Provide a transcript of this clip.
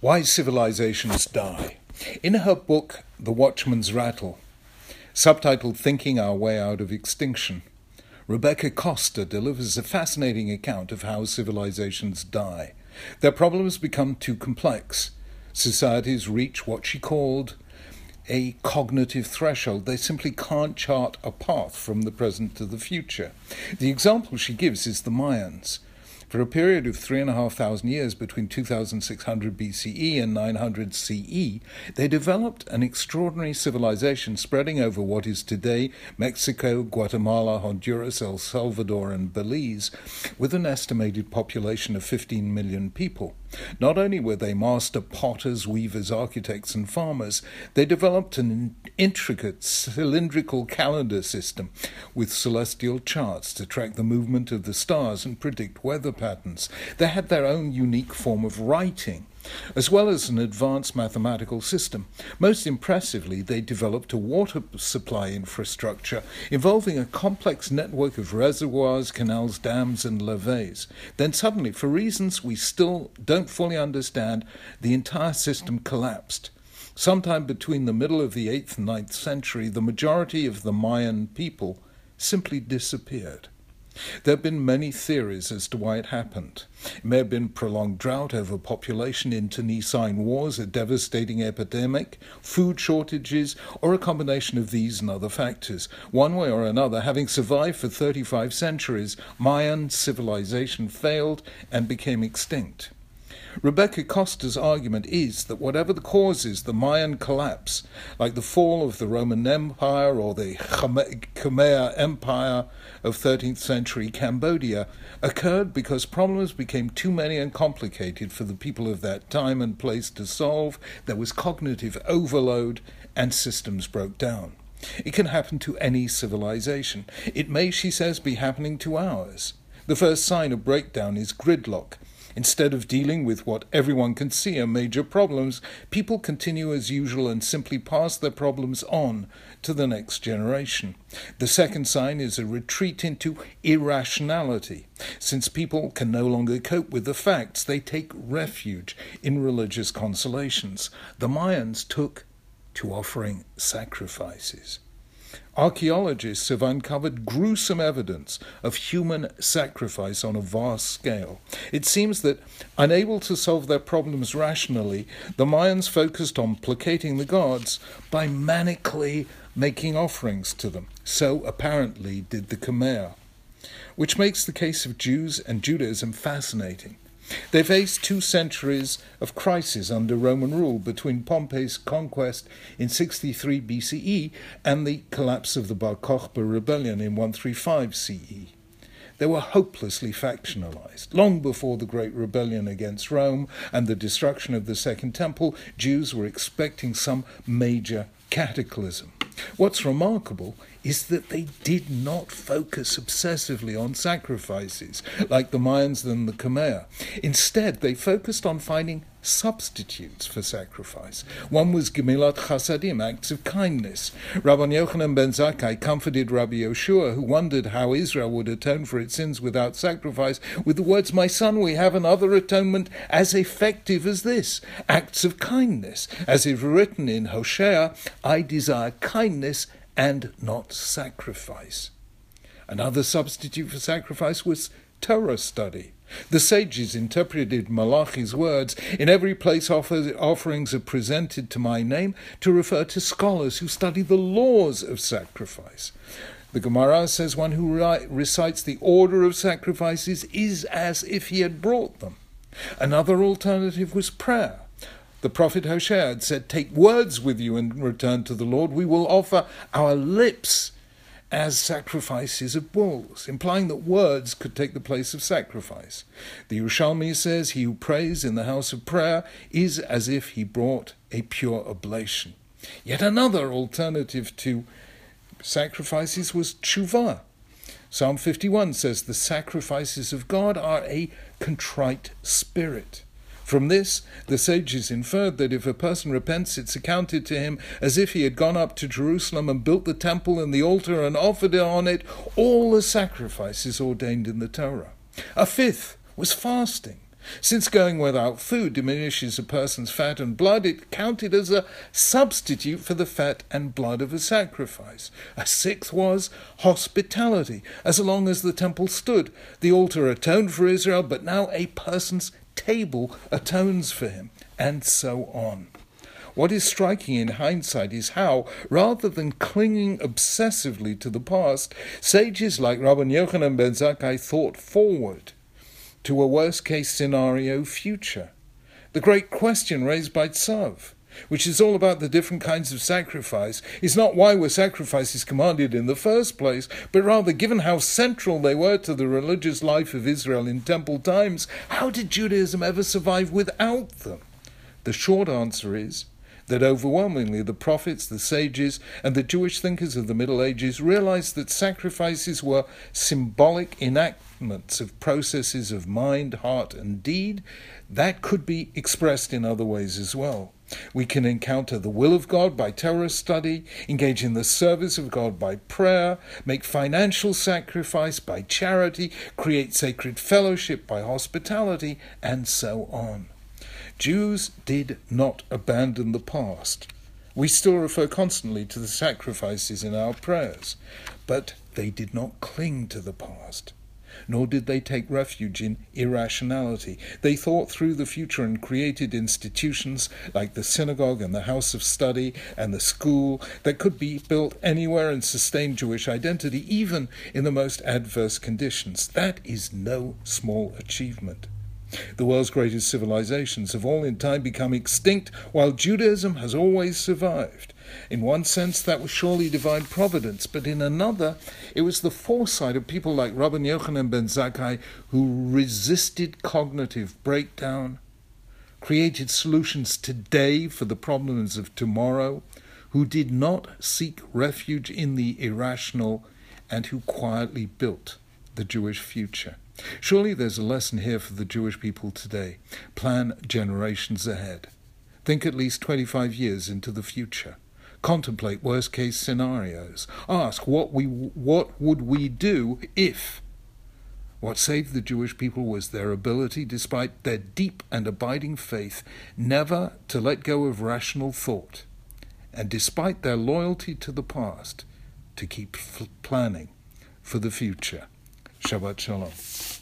Why Civilizations Die. In her book, The Watchman's Rattle, subtitled Thinking Our Way Out of Extinction, Rebecca Costa delivers a fascinating account of how civilizations die. Their problems become too complex. Societies reach what she called a cognitive threshold. They simply can't chart a path from the present to the future. The example she gives is the Mayans. For a period of three and a half thousand years between 2600 BCE and 900 CE, they developed an extraordinary civilization spreading over what is today Mexico, Guatemala, Honduras, El Salvador, and Belize, with an estimated population of 15 million people. Not only were they master potters, weavers, architects, and farmers, they developed an intricate cylindrical calendar system with celestial charts to track the movement of the stars and predict weather patterns. They had their own unique form of writing as well as an advanced mathematical system. Most impressively, they developed a water supply infrastructure involving a complex network of reservoirs, canals, dams, and levees. Then suddenly, for reasons we still don't fully understand, the entire system collapsed. Sometime between the middle of the 8th and 9th century, the majority of the Mayan people simply disappeared. There have been many theories as to why it happened. It may have been prolonged drought, overpopulation, internecine wars, a devastating epidemic, food shortages, or a combination of these and other factors. One way or another, having survived for 35 centuries, Mayan civilization failed and became extinct. Rebecca Costa's argument is that whatever the causes the Mayan collapse, like the fall of the Roman Empire or the Khmer Empire of 13th century Cambodia, occurred because problems became too many and complicated for the people of that time and place to solve. There was cognitive overload and systems broke down. It can happen to any civilization. It may, she says, be happening to ours. The first sign of breakdown is gridlock. Instead of dealing with what everyone can see are major problems, people continue as usual and simply pass their problems on to the next generation. The second sign is a retreat into irrationality. Since people can no longer cope with the facts, they take refuge in religious consolations. The Mayans took to offering sacrifices. Archaeologists have uncovered gruesome evidence of human sacrifice on a vast scale. It seems that, unable to solve their problems rationally, the Mayans focused on placating the gods by manically making offerings to them. So apparently did the Khmer. Which makes the case of Jews and Judaism fascinating. They faced two centuries of crisis under Roman rule between Pompey's conquest in 63 BCE and the collapse of the Bar Kokhba rebellion in 135 CE. They were hopelessly factionalized. Long before the Great Rebellion against Rome and the destruction of the Second Temple, Jews were expecting some major cataclysm. What's remarkable is that they did not focus obsessively on sacrifices like the Mayans and the Khmer. Instead, they focused on finding substitutes for sacrifice. One was Gemilut Chasadim, acts of kindness. Rabbi Yochanan ben Zakkai comforted Rabbi Yoshua, who wondered how Israel would atone for its sins without sacrifice, with the words, My son, we have another atonement as effective as this, acts of kindness. As is written in Hosea, I desire kindness and not sacrifice. Another substitute for sacrifice was Torah study. The sages interpreted Malachi's words, In every place offerings are presented to my name, to refer to scholars who study the laws of sacrifice. The Gemara says one who recites the order of sacrifices is as if he had brought them. Another alternative was prayer. The prophet Hosea had said, Take words with you and return to the Lord. We will offer our lips as sacrifices of bulls, implying that words could take the place of sacrifice. The Yerushalmi says, He who prays in the house of prayer is as if he brought a pure oblation. Yet another alternative to sacrifices was tshuva. Psalm 51 says, The sacrifices of God are a contrite spirit. From this, the sages inferred that if a person repents, it's accounted to him as if he had gone up to Jerusalem and built the temple and the altar and offered on it all the sacrifices ordained in the Torah. A fifth was fasting. Since going without food diminishes a person's fat and blood, it counted as a substitute for the fat and blood of a sacrifice. A sixth was hospitality. As long as the temple stood, the altar atoned for Israel, but now a person's table atones for him, and so on. What is striking in hindsight is how, rather than clinging obsessively to the past, sages like Rabban Yochanan ben Zakkai thought forward to a worst case scenario future. The great question raised by Tzav, which is all about the different kinds of sacrifice, is not why were sacrifices commanded in the first place, but rather, given how central they were to the religious life of Israel in temple times, how did Judaism ever survive without them? The short answer is that overwhelmingly the prophets, the sages, and the Jewish thinkers of the Middle Ages realized that sacrifices were symbolic enactments of processes of mind, heart, and deed that could be expressed in other ways as well. We can encounter the will of God by Torah study, engage in the service of God by prayer, make financial sacrifice by charity, create sacred fellowship by hospitality, and so on. Jews did not abandon the past. We still refer constantly to the sacrifices in our prayers, but they did not cling to the past. Nor did they take refuge in irrationality. They thought through the future and created institutions like the synagogue and the house of study and the school that could be built anywhere and sustain Jewish identity, even in the most adverse conditions. That is no small achievement. The world's greatest civilizations have all in time become extinct, while Judaism has always survived. In one sense, that was surely divine providence, but in another, it was the foresight of people like Rabban Yochanan ben Zakkai who resisted cognitive breakdown, created solutions today for the problems of tomorrow, who did not seek refuge in the irrational, and who quietly built the Jewish future. Surely there's a lesson here for the Jewish people today. Plan generations ahead. Think at least 25 years into the future. Contemplate worst case scenarios. Ask what we what would we do if what saved the Jewish people was their ability, despite their deep and abiding faith, never to let go of rational thought, and despite their loyalty to the past, to keep f- planning for the future. Shabbat Shalom.